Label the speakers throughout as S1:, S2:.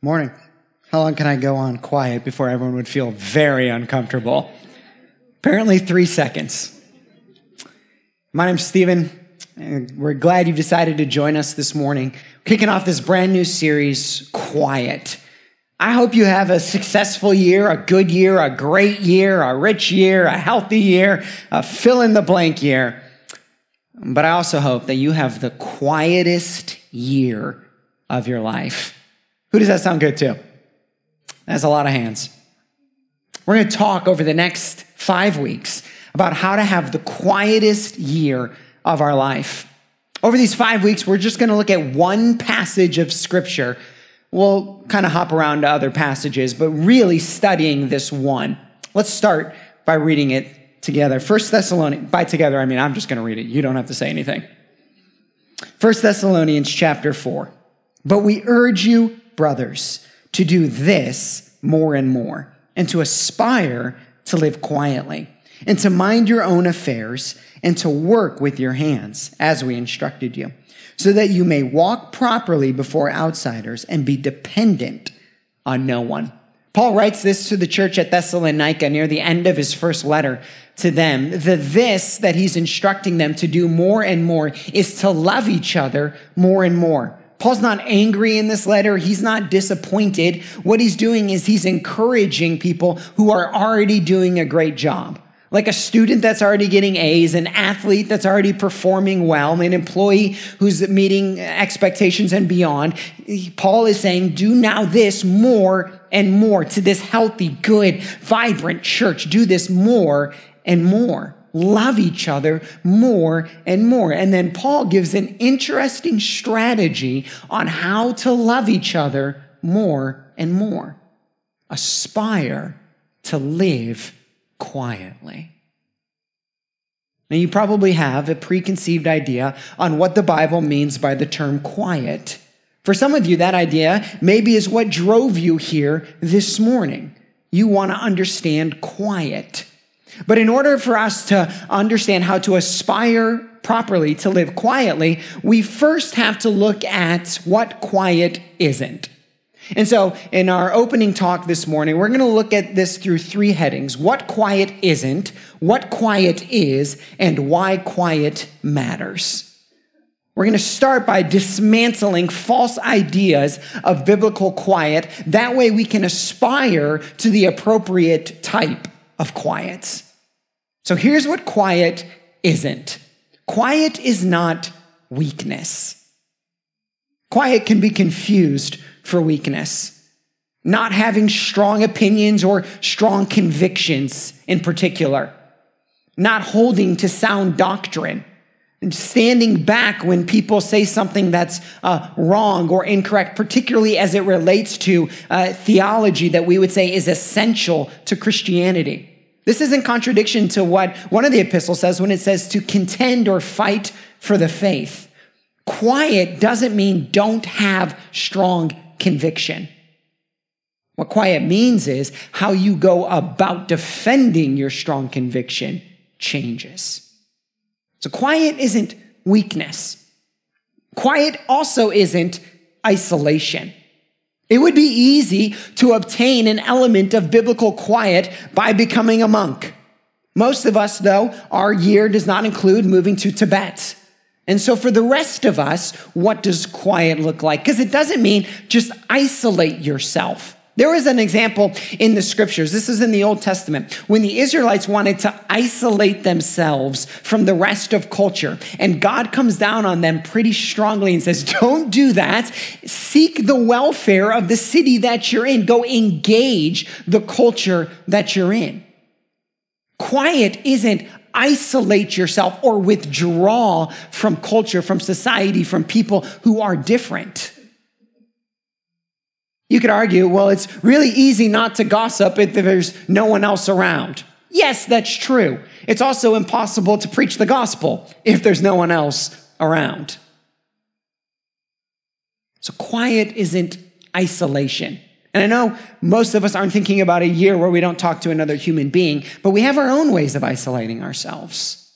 S1: Morning. How long can I go on quiet before everyone would feel very uncomfortable? Apparently, three seconds. My name's Stephen. We're glad you've decided to join us this morning. Kicking off this brand new series, Quiet. I hope you have a successful year, a good year, a great year, a rich year, a healthy year, a fill in the blank year. But I also hope that you have the quietest year of your life. Who does that sound good to? That's a lot of hands. We're going to talk over the next five weeks about how to have the quietest year of our life. Over these five weeks, we're just going to look at one passage of scripture. We'll kind of hop around to other passages, but really studying this one. Let's start by reading it together. First Thessalonians, by together, I mean, I'm just going to read it. You don't have to say anything. First Thessalonians chapter 4. But we urge you, brothers, to do this more and more, and to aspire to live quietly, and to mind your own affairs, and to work with your hands, as we instructed you, so that you may walk properly before outsiders and be dependent on no one. Paul writes this to the church at Thessalonica near the end of his first letter to them. The this that he's instructing them to do more and more is to love each other more and more. Paul's not angry in this letter. He's not disappointed. What he's doing is he's encouraging people who are already doing a great job. Like a student that's already getting A's, an athlete that's already performing well, an employee who's meeting expectations and beyond. Paul is saying, do now this more and more to this healthy, good, vibrant church. Do this more and more love each other more and more. And then Paul gives an interesting strategy on how to love each other more and more. Aspire to live quietly. Now, you probably have a preconceived idea on what the Bible means by the term quiet. For some of you, that idea maybe is what drove you here this morning. You want to understand quiet. But in order for us to understand how to aspire properly to live quietly, we first have to look at what quiet isn't. And so, in our opening talk this morning, we're going to look at this through three headings what quiet isn't, what quiet is, and why quiet matters. We're going to start by dismantling false ideas of biblical quiet. That way, we can aspire to the appropriate type of quiet. So here's what quiet isn't quiet is not weakness. Quiet can be confused for weakness. Not having strong opinions or strong convictions in particular. Not holding to sound doctrine. And standing back when people say something that's uh, wrong or incorrect, particularly as it relates to uh, theology that we would say is essential to Christianity. This is in contradiction to what one of the epistles says when it says to contend or fight for the faith. Quiet doesn't mean don't have strong conviction. What quiet means is how you go about defending your strong conviction changes. So quiet isn't weakness. Quiet also isn't isolation. It would be easy to obtain an element of biblical quiet by becoming a monk. Most of us, though, our year does not include moving to Tibet. And so, for the rest of us, what does quiet look like? Because it doesn't mean just isolate yourself. There is an example in the scriptures. This is in the Old Testament when the Israelites wanted to isolate themselves from the rest of culture. And God comes down on them pretty strongly and says, Don't do that. Seek the welfare of the city that you're in. Go engage the culture that you're in. Quiet isn't isolate yourself or withdraw from culture, from society, from people who are different. You could argue, well, it's really easy not to gossip if there's no one else around. Yes, that's true. It's also impossible to preach the gospel if there's no one else around. So, quiet isn't isolation. And I know most of us aren't thinking about a year where we don't talk to another human being, but we have our own ways of isolating ourselves.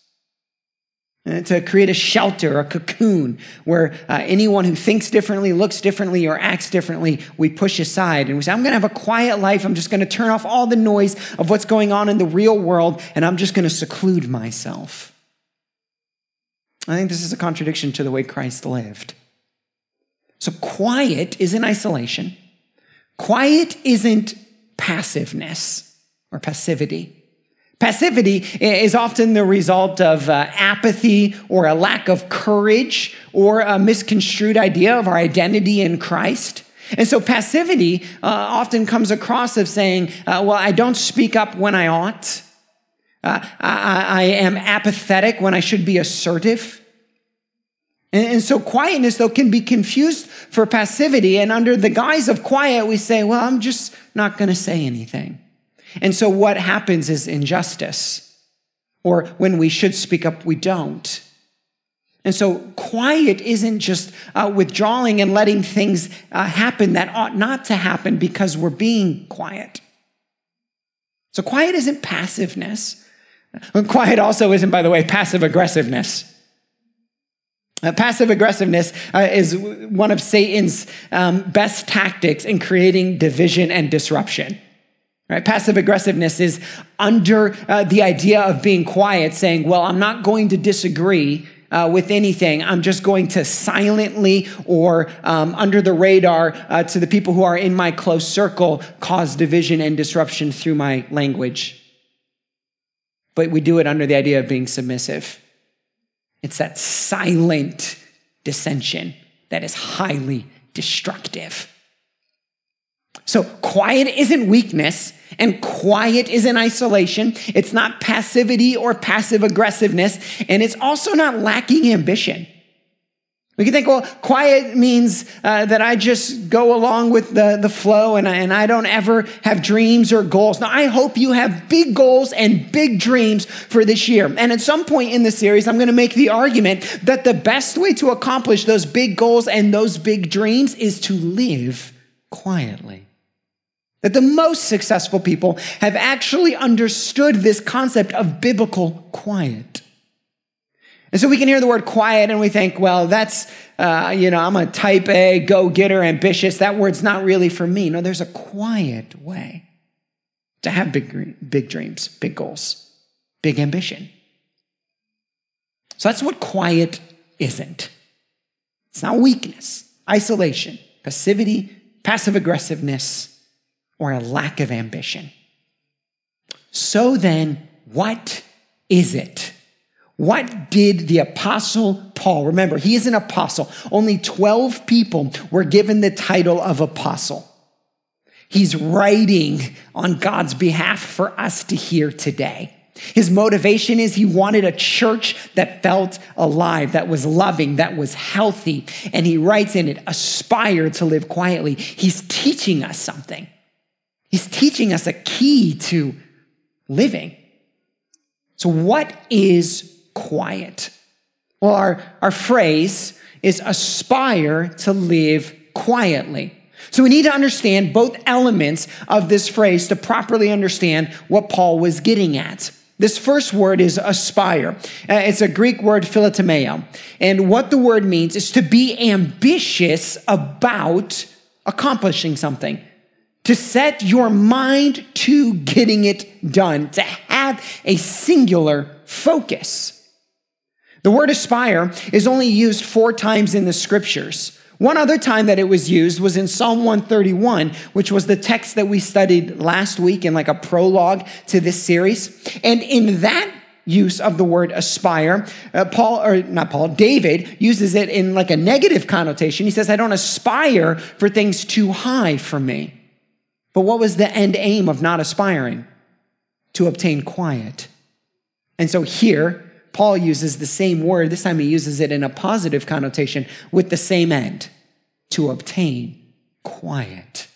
S1: Uh, to create a shelter, a cocoon, where uh, anyone who thinks differently, looks differently, or acts differently, we push aside and we say, I'm going to have a quiet life. I'm just going to turn off all the noise of what's going on in the real world, and I'm just going to seclude myself. I think this is a contradiction to the way Christ lived. So, quiet isn't isolation, quiet isn't passiveness or passivity. Passivity is often the result of uh, apathy or a lack of courage or a misconstrued idea of our identity in Christ. And so passivity uh, often comes across of saying, uh, well, I don't speak up when I ought. Uh, I, I, am apathetic when I should be assertive. And, and so quietness, though, can be confused for passivity. And under the guise of quiet, we say, well, I'm just not going to say anything. And so what happens is injustice. Or when we should speak up, we don't. And so quiet isn't just uh, withdrawing and letting things uh, happen that ought not to happen because we're being quiet. So quiet isn't passiveness. Quiet also isn't, by the way, passive aggressiveness. Uh, passive aggressiveness uh, is one of Satan's um, best tactics in creating division and disruption. Right? Passive aggressiveness is under uh, the idea of being quiet, saying, Well, I'm not going to disagree uh, with anything. I'm just going to silently or um, under the radar uh, to the people who are in my close circle cause division and disruption through my language. But we do it under the idea of being submissive. It's that silent dissension that is highly destructive. So, quiet isn't weakness, and quiet isn't isolation. It's not passivity or passive aggressiveness, and it's also not lacking ambition. We can think, well, quiet means uh, that I just go along with the, the flow and I, and I don't ever have dreams or goals. Now, I hope you have big goals and big dreams for this year. And at some point in the series, I'm going to make the argument that the best way to accomplish those big goals and those big dreams is to live quietly. That the most successful people have actually understood this concept of biblical quiet. And so we can hear the word quiet and we think, well, that's, uh, you know, I'm a type A, go getter, ambitious. That word's not really for me. No, there's a quiet way to have big, big dreams, big goals, big ambition. So that's what quiet isn't. It's not weakness, isolation, passivity, passive aggressiveness or a lack of ambition. So then, what is it? What did the apostle Paul, remember, he is an apostle. Only 12 people were given the title of apostle. He's writing on God's behalf for us to hear today. His motivation is he wanted a church that felt alive, that was loving, that was healthy. And he writes in it, aspire to live quietly. He's teaching us something. He's teaching us a key to living. So, what is quiet? Well, our, our phrase is aspire to live quietly. So we need to understand both elements of this phrase to properly understand what Paul was getting at. This first word is aspire. Uh, it's a Greek word, philotimeo. And what the word means is to be ambitious about accomplishing something to set your mind to getting it done, to have a singular focus. The word aspire is only used four times in the scriptures. One other time that it was used was in Psalm 131, which was the text that we studied last week in like a prologue to this series. And in that use of the word aspire, uh, Paul, or not Paul, David uses it in like a negative connotation. He says, I don't aspire for things too high for me. But what was the end aim of not aspiring? To obtain quiet. And so here, Paul uses the same word. This time he uses it in a positive connotation with the same end to obtain quiet.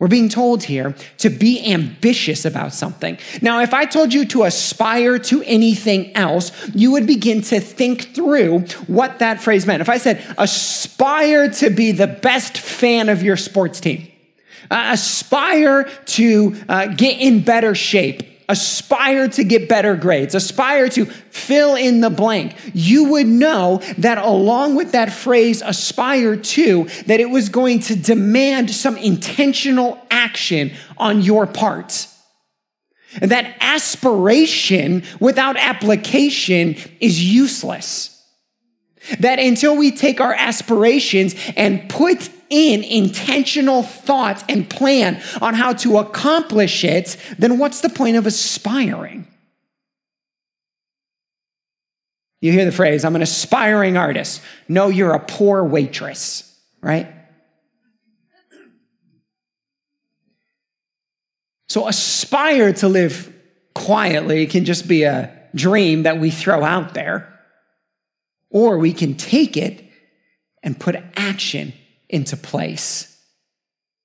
S1: We're being told here to be ambitious about something. Now, if I told you to aspire to anything else, you would begin to think through what that phrase meant. If I said, aspire to be the best fan of your sports team, uh, aspire to uh, get in better shape. aspire to get better grades, aspire to fill in the blank, you would know that along with that phrase, aspire to, that it was going to demand some intentional action on your part. And that aspiration without application is useless. That until we take our aspirations and put in intentional thought and plan on how to accomplish it, then what's the point of aspiring? You hear the phrase, I'm an aspiring artist. No, you're a poor waitress, right? So aspire to live quietly can just be a dream that we throw out there. Or we can take it and put action into place.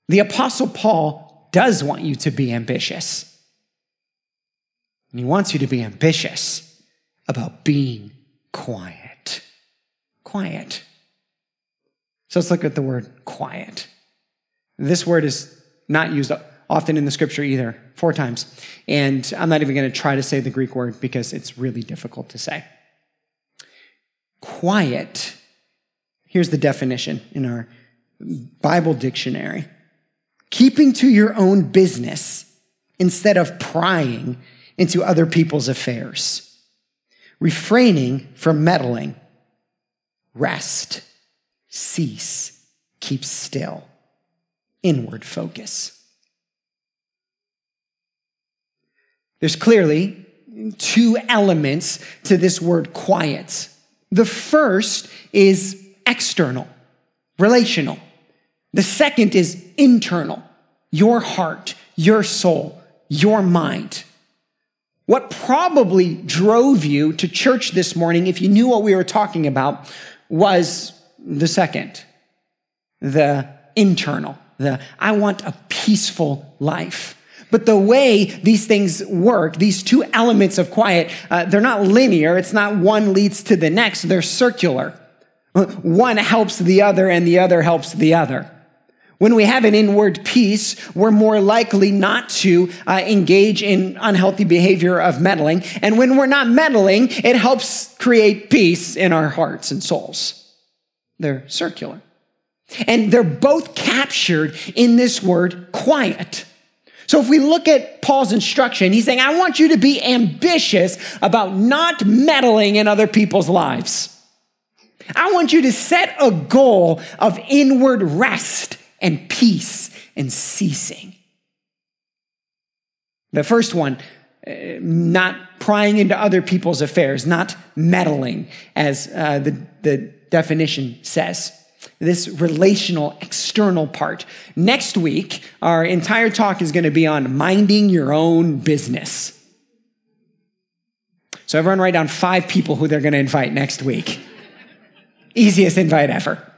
S1: The Apostle Paul does want you to be ambitious. And he wants you to be ambitious about being quiet. Quiet. So let's look at the word quiet. This word is not used often in the scripture either, four times. And I'm not even going to try to say the Greek word because it's really difficult to say. Quiet, here's the definition in our Bible dictionary keeping to your own business instead of prying into other people's affairs, refraining from meddling, rest, cease, keep still, inward focus. There's clearly two elements to this word quiet. The first is external, relational. The second is internal, your heart, your soul, your mind. What probably drove you to church this morning, if you knew what we were talking about, was the second, the internal, the I want a peaceful life. But the way these things work, these two elements of quiet, uh, they're not linear. It's not one leads to the next, they're circular. One helps the other, and the other helps the other. When we have an inward peace, we're more likely not to uh, engage in unhealthy behavior of meddling. And when we're not meddling, it helps create peace in our hearts and souls. They're circular. And they're both captured in this word quiet. So if we look at Paul's instruction, he's saying, I want you to be ambitious about not meddling in other people's lives. I want you to set a goal of inward rest and peace and ceasing. The first one, uh, not prying into other people's affairs, not meddling, as uh, the, the definition says this relational external part. Next week, our entire talk is going to be on minding your own business. So, everyone write down five people who they're going to invite next week. Easiest invite ever.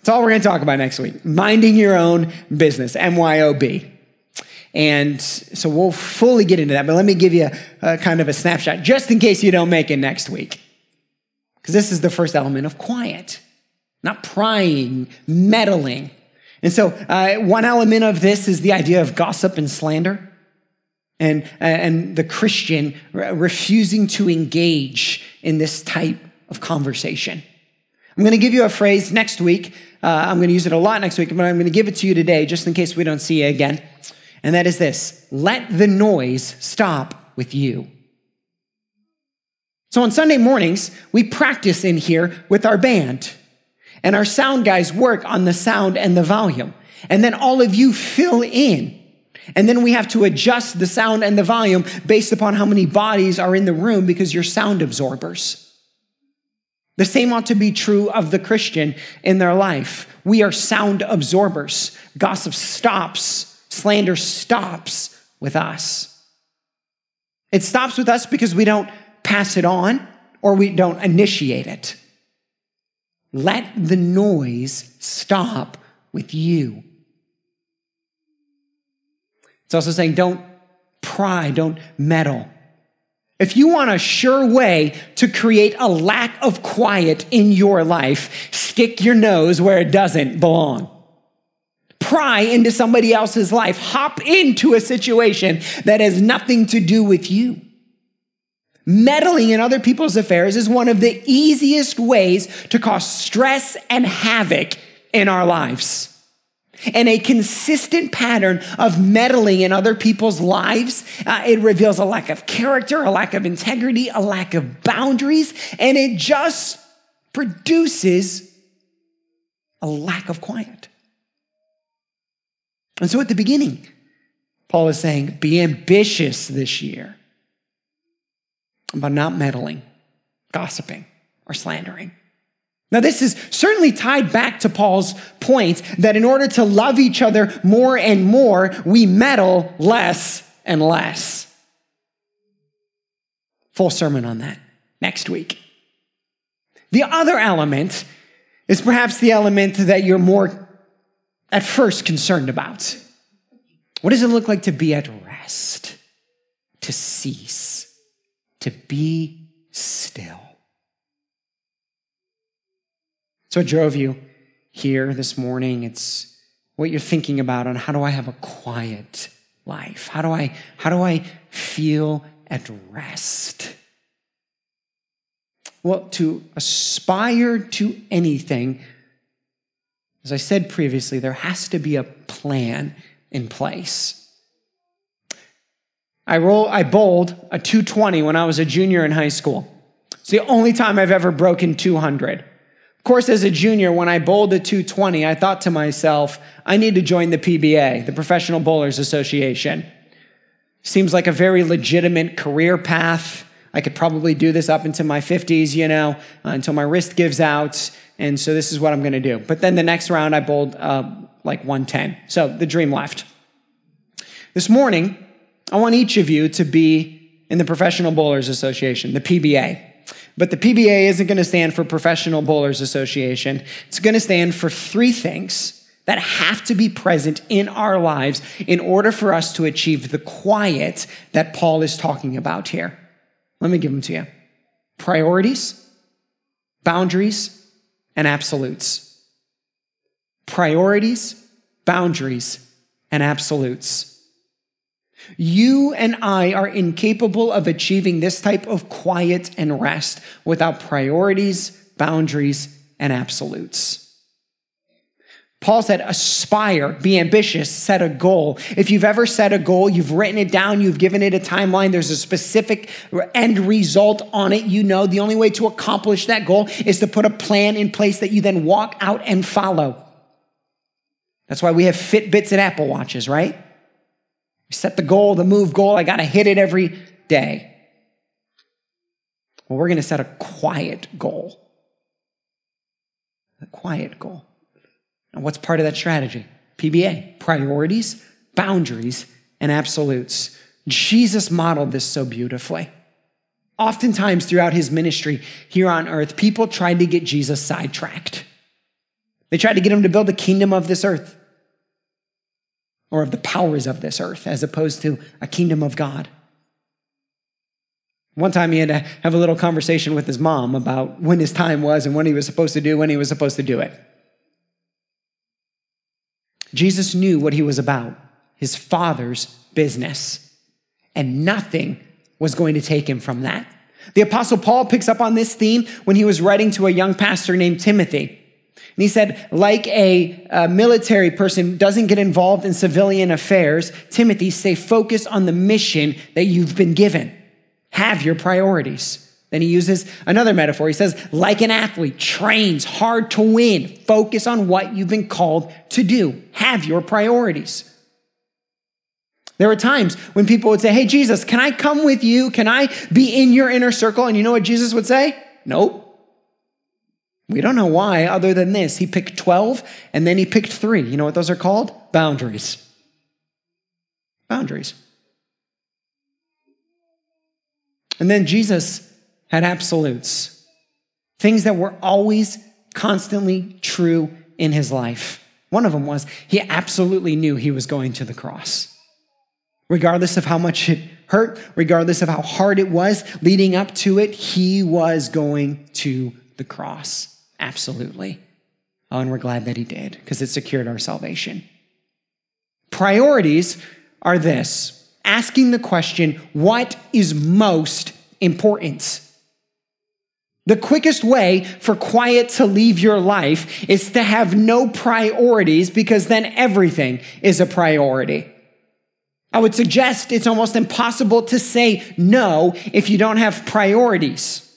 S1: That's all we're going to talk about next week. Minding your own business, MYOB. And so we'll fully get into that, but let me give you a, a kind of a snapshot just in case you don't make it next week. Because this is the first element of quiet, not prying, meddling. And so, uh, one element of this is the idea of gossip and slander, and, uh, and the Christian refusing to engage in this type of conversation. I'm going to give you a phrase next week. Uh, I'm going to use it a lot next week, but I'm going to give it to you today just in case we don't see you again. And that is this let the noise stop with you. So on Sunday mornings, we practice in here with our band, and our sound guys work on the sound and the volume. And then all of you fill in. And then we have to adjust the sound and the volume based upon how many bodies are in the room because you're sound absorbers. The same ought to be true of the Christian in their life. We are sound absorbers. Gossip stops, slander stops with us. It stops with us because we don't pass it on or we don't initiate it. Let the noise stop with you. It's also saying don't pry, don't meddle. If you want a sure way to create a lack of quiet in your life, stick your nose where it doesn't belong. pry into somebody else's life, hop into a situation that has nothing to do with you. Meddling in other people's affairs is one of the easiest ways to cause stress and havoc in our lives. And a consistent pattern of meddling in other people's lives, uh, it reveals a lack of character, a lack of integrity, a lack of boundaries, and it just produces a lack of quiet. And so at the beginning, Paul is saying, be ambitious this year about not meddling, gossiping, or slandering. Now, this is certainly tied back to Paul's point that in order to love each other more and more, we meddle less and less. Full sermon on that next week. The other element is perhaps the element that you're more at first concerned about. What does it look like to be at rest, to cease, to be still? So, what drove you here this morning? It's what you're thinking about on how do I have a quiet life? How do I, how do I feel at rest? Well, to aspire to anything, as I said previously, there has to be a plan in place. I roll, I bowled a 220 when I was a junior in high school. It's the only time I've ever broken 200. Of course, as a junior, when I bowled a 220, I thought to myself, I need to join the PBA, the Professional Bowlers Association. Seems like a very legitimate career path. I could probably do this up into my 50s, you know, uh, until my wrist gives out. And so this is what I'm going to do. But then the next round, I bowled uh, like 110. So the dream left. This morning, I want each of you to be in the Professional Bowlers Association, the PBA. But the PBA isn't going to stand for Professional Bowlers Association. It's going to stand for three things that have to be present in our lives in order for us to achieve the quiet that Paul is talking about here. Let me give them to you priorities, boundaries, and absolutes. Priorities, boundaries, and absolutes. You and I are incapable of achieving this type of quiet and rest without priorities, boundaries, and absolutes. Paul said, aspire, be ambitious, set a goal. If you've ever set a goal, you've written it down, you've given it a timeline, there's a specific end result on it. You know the only way to accomplish that goal is to put a plan in place that you then walk out and follow. That's why we have Fitbits and Apple Watches, right? Set the goal, the move goal. I got to hit it every day. Well, we're going to set a quiet goal. A quiet goal. And what's part of that strategy? PBA priorities, boundaries, and absolutes. Jesus modeled this so beautifully. Oftentimes throughout his ministry here on earth, people tried to get Jesus sidetracked. They tried to get him to build the kingdom of this earth or of the powers of this earth as opposed to a kingdom of God. One time he had to have a little conversation with his mom about when his time was and when he was supposed to do when he was supposed to do it. Jesus knew what he was about, his father's business, and nothing was going to take him from that. The apostle Paul picks up on this theme when he was writing to a young pastor named Timothy. And he said, like a, a, military person doesn't get involved in civilian affairs, Timothy, stay focused on the mission that you've been given. Have your priorities. Then he uses another metaphor. He says, like an athlete trains hard to win, focus on what you've been called to do. Have your priorities. There were times when people would say, Hey, Jesus, can I come with you? Can I be in your inner circle? And you know what Jesus would say? Nope. We don't know why, other than this. He picked 12 and then he picked three. You know what those are called? Boundaries. Boundaries. And then Jesus had absolutes, things that were always constantly true in his life. One of them was he absolutely knew he was going to the cross. Regardless of how much it hurt, regardless of how hard it was leading up to it, he was going to the cross. Absolutely. Oh, and we're glad that he did because it secured our salvation. Priorities are this asking the question, what is most important? The quickest way for quiet to leave your life is to have no priorities because then everything is a priority. I would suggest it's almost impossible to say no if you don't have priorities.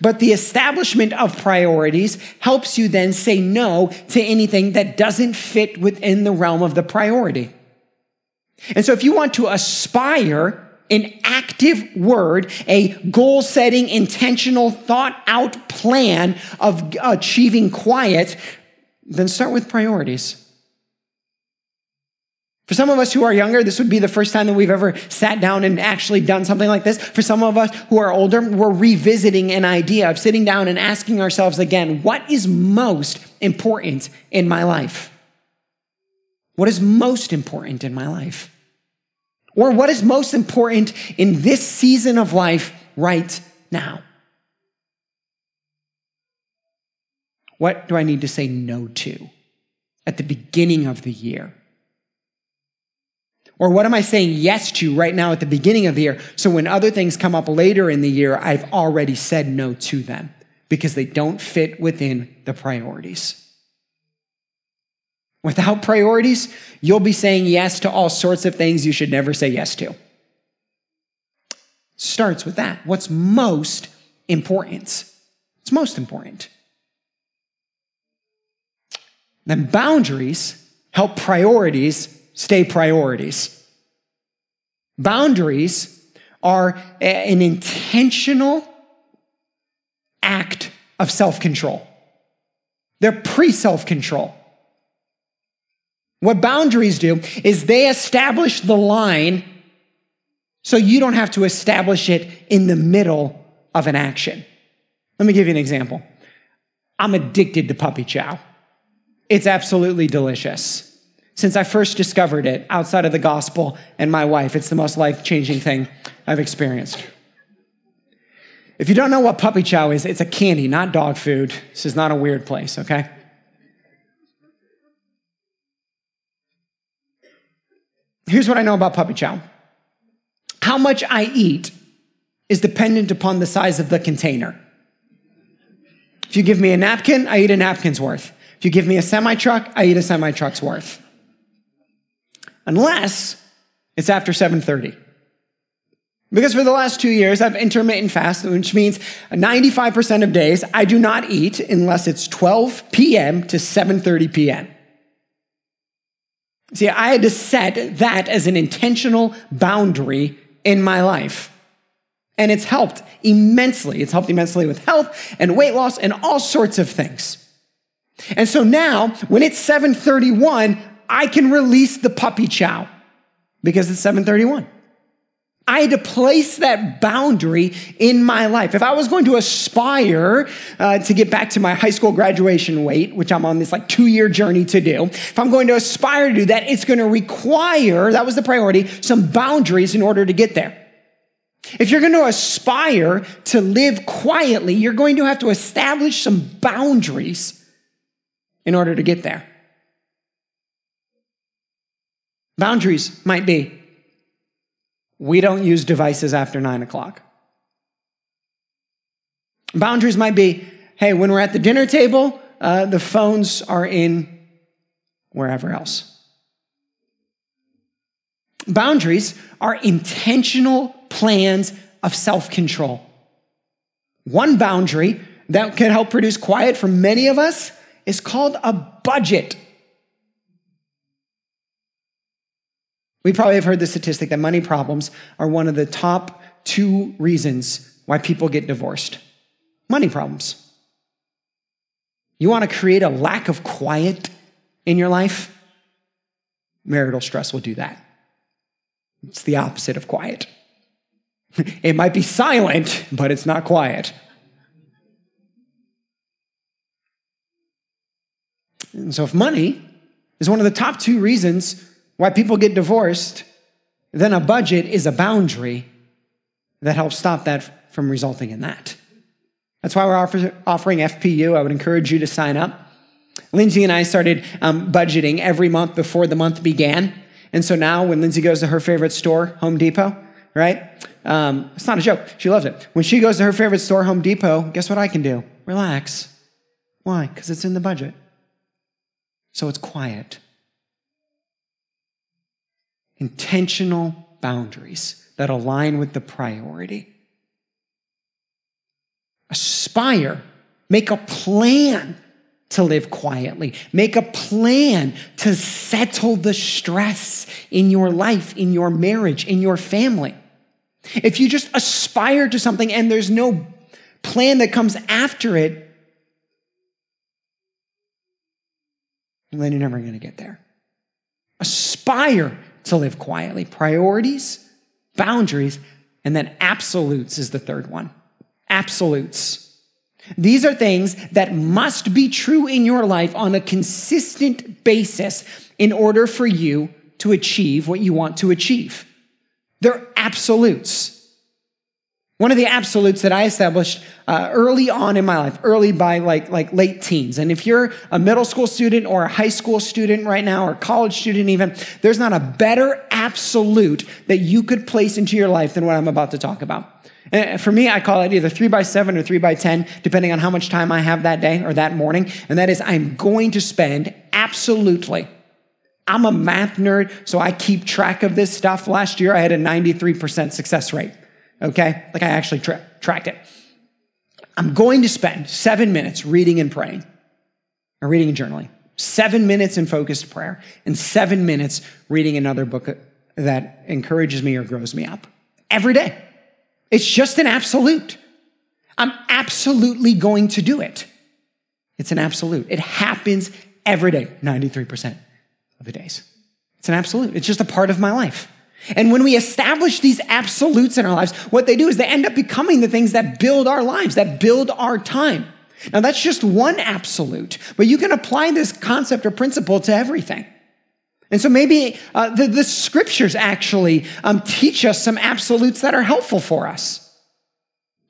S1: But the establishment of priorities helps you then say no to anything that doesn't fit within the realm of the priority. And so if you want to aspire an active word, a goal setting, intentional, thought out plan of achieving quiet, then start with priorities. For some of us who are younger, this would be the first time that we've ever sat down and actually done something like this. For some of us who are older, we're revisiting an idea of sitting down and asking ourselves again, what is most important in my life? What is most important in my life? Or what is most important in this season of life right now? What do I need to say no to at the beginning of the year? Or what am I saying yes to right now at the beginning of the year? So when other things come up later in the year, I've already said no to them because they don't fit within the priorities. Without priorities, you'll be saying yes to all sorts of things you should never say yes to. Starts with that. What's most important? It's most important. Then boundaries help priorities stay priorities. Boundaries are an intentional act of self control, they're pre self control. What boundaries do is they establish the line so you don't have to establish it in the middle of an action. Let me give you an example. I'm addicted to puppy chow. It's absolutely delicious since I first discovered it outside of the gospel and my wife. It's the most life changing thing I've experienced. If you don't know what puppy chow is, it's a candy, not dog food. This is not a weird place, okay? Here's what I know about puppy chow how much I eat is dependent upon the size of the container. If you give me a napkin, I eat a napkin's worth. If you give me a semi truck, I eat a semi truck's worth unless it's after 7:30. Because for the last 2 years I've intermittent fast, which means 95% of days I do not eat unless it's 12 p.m. to 7:30 p.m. See, I had to set that as an intentional boundary in my life. And it's helped immensely. It's helped immensely with health and weight loss and all sorts of things. And so now, when it's 7:31, I can release the puppy chow because it's 731. I had to place that boundary in my life. If I was going to aspire uh, to get back to my high school graduation weight, which I'm on this like two year journey to do, if I'm going to aspire to do that, it's going to require, that was the priority, some boundaries in order to get there. If you're going to aspire to live quietly, you're going to have to establish some boundaries in order to get there. Boundaries might be we don't use devices after nine o'clock. Boundaries might be hey, when we're at the dinner table, uh, the phones are in wherever else. Boundaries are intentional plans of self control. One boundary that can help produce quiet for many of us is called a budget. We probably have heard the statistic that money problems are one of the top two reasons why people get divorced. Money problems. You want to create a lack of quiet in your life? Marital stress will do that. It's the opposite of quiet. It might be silent, but it's not quiet. And so, if money is one of the top two reasons why people get divorced, then a budget is a boundary that helps stop that from resulting in that. That's why we're offer, offering FPU. I would encourage you to sign up. Lindsay and I started um, budgeting every month before the month began. And so now when Lindsay goes to her favorite store, Home Depot, right? Um, it's not a joke. She loves it. When she goes to her favorite store, Home Depot, guess what I can do? Relax. Why? Because it's in the budget. So it's quiet. Intentional boundaries that align with the priority. Aspire, make a plan to live quietly. Make a plan to settle the stress in your life, in your marriage, in your family. If you just aspire to something and there's no plan that comes after it, then you're never going to get there. Aspire to live quietly. Priorities, boundaries, and then absolutes is the third one. Absolutes. These are things that must be true in your life on a consistent basis in order for you to achieve what you want to achieve. They're absolutes. One of the absolutes that I established uh, early on in my life, early by like, like late teens. And if you're a middle school student or a high school student right now, or college student even, there's not a better absolute that you could place into your life than what I'm about to talk about. And for me, I call it either three by seven or three by 10, depending on how much time I have that day or that morning. And that is, I'm going to spend absolutely. I'm a math nerd, so I keep track of this stuff. Last year, I had a 93% success rate. Okay? Like I actually tra- tracked it. I'm going to spend seven minutes reading and praying, or reading and journaling, seven minutes in focused prayer, and seven minutes reading another book that encourages me or grows me up every day. It's just an absolute. I'm absolutely going to do it. It's an absolute. It happens every day, 93% of the days. It's an absolute. It's just a part of my life. And when we establish these absolutes in our lives, what they do is they end up becoming the things that build our lives, that build our time. Now, that's just one absolute, but you can apply this concept or principle to everything. And so maybe uh, the, the, scriptures actually um, teach us some absolutes that are helpful for us.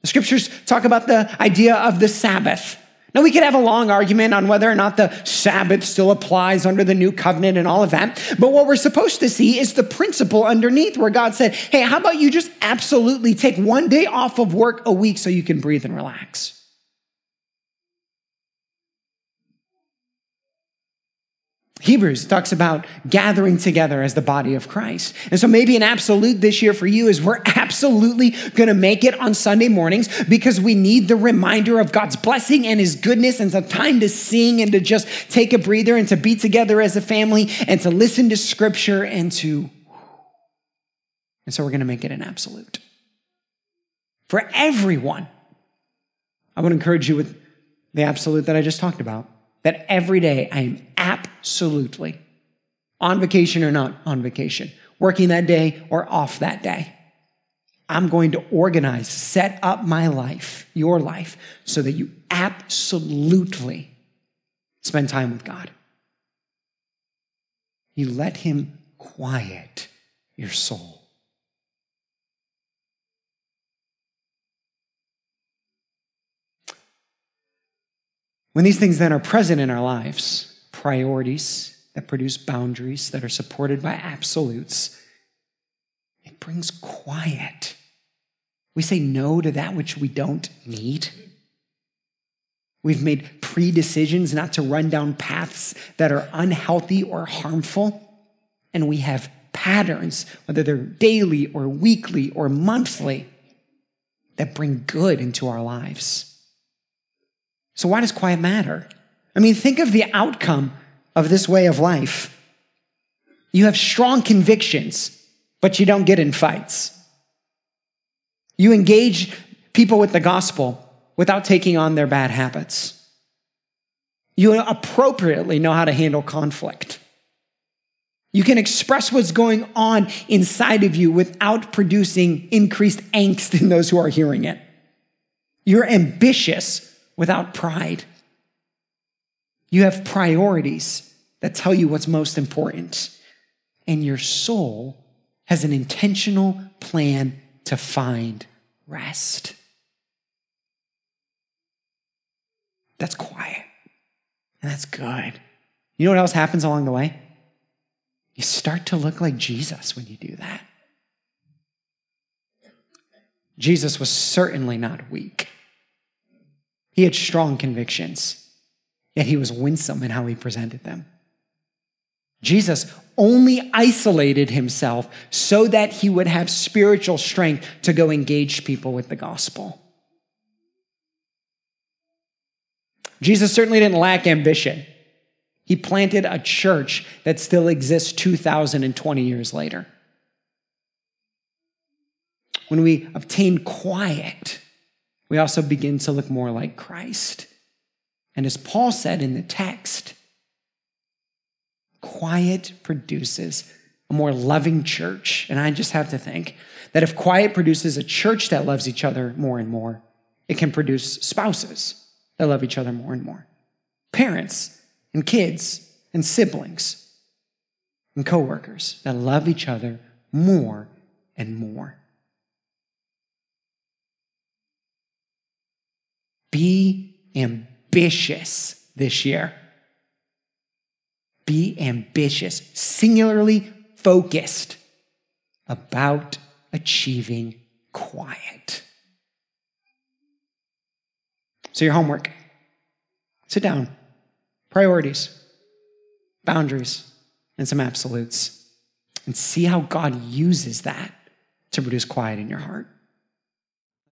S1: The scriptures talk about the idea of the Sabbath. Now, we could have a long argument on whether or not the Sabbath still applies under the new covenant and all of that. But what we're supposed to see is the principle underneath where God said, hey, how about you just absolutely take one day off of work a week so you can breathe and relax? Hebrews talks about gathering together as the body of Christ. And so maybe an absolute this year for you is we're absolutely going to make it on Sunday mornings because we need the reminder of God's blessing and his goodness and some time to sing and to just take a breather and to be together as a family and to listen to scripture and to. And so we're going to make it an absolute. For everyone, I would encourage you with the absolute that I just talked about that every day I am absolutely on vacation or not on vacation, working that day or off that day. I'm going to organize, set up my life, your life, so that you absolutely spend time with God. You let Him quiet your soul. When these things then are present in our lives, priorities that produce boundaries that are supported by absolutes, it brings quiet. We say no to that which we don't need. We've made pre decisions not to run down paths that are unhealthy or harmful. And we have patterns, whether they're daily or weekly or monthly, that bring good into our lives. So, why does quiet matter? I mean, think of the outcome of this way of life. You have strong convictions, but you don't get in fights. You engage people with the gospel without taking on their bad habits. You appropriately know how to handle conflict. You can express what's going on inside of you without producing increased angst in those who are hearing it. You're ambitious without pride. You have priorities that tell you what's most important. And your soul has an intentional plan to find rest. That's quiet. And that's good. You know what else happens along the way? You start to look like Jesus when you do that. Jesus was certainly not weak. He had strong convictions, yet he was winsome in how he presented them. Jesus only isolated himself so that he would have spiritual strength to go engage people with the gospel. Jesus certainly didn't lack ambition. He planted a church that still exists 2,020 years later. When we obtain quiet, we also begin to look more like Christ. And as Paul said in the text, quiet produces a more loving church. And I just have to think that if quiet produces a church that loves each other more and more, it can produce spouses that love each other more and more, parents and kids and siblings and coworkers that love each other more and more. Be ambitious this year be ambitious, singularly focused about achieving quiet. So, your homework sit down, priorities, boundaries, and some absolutes, and see how God uses that to produce quiet in your heart.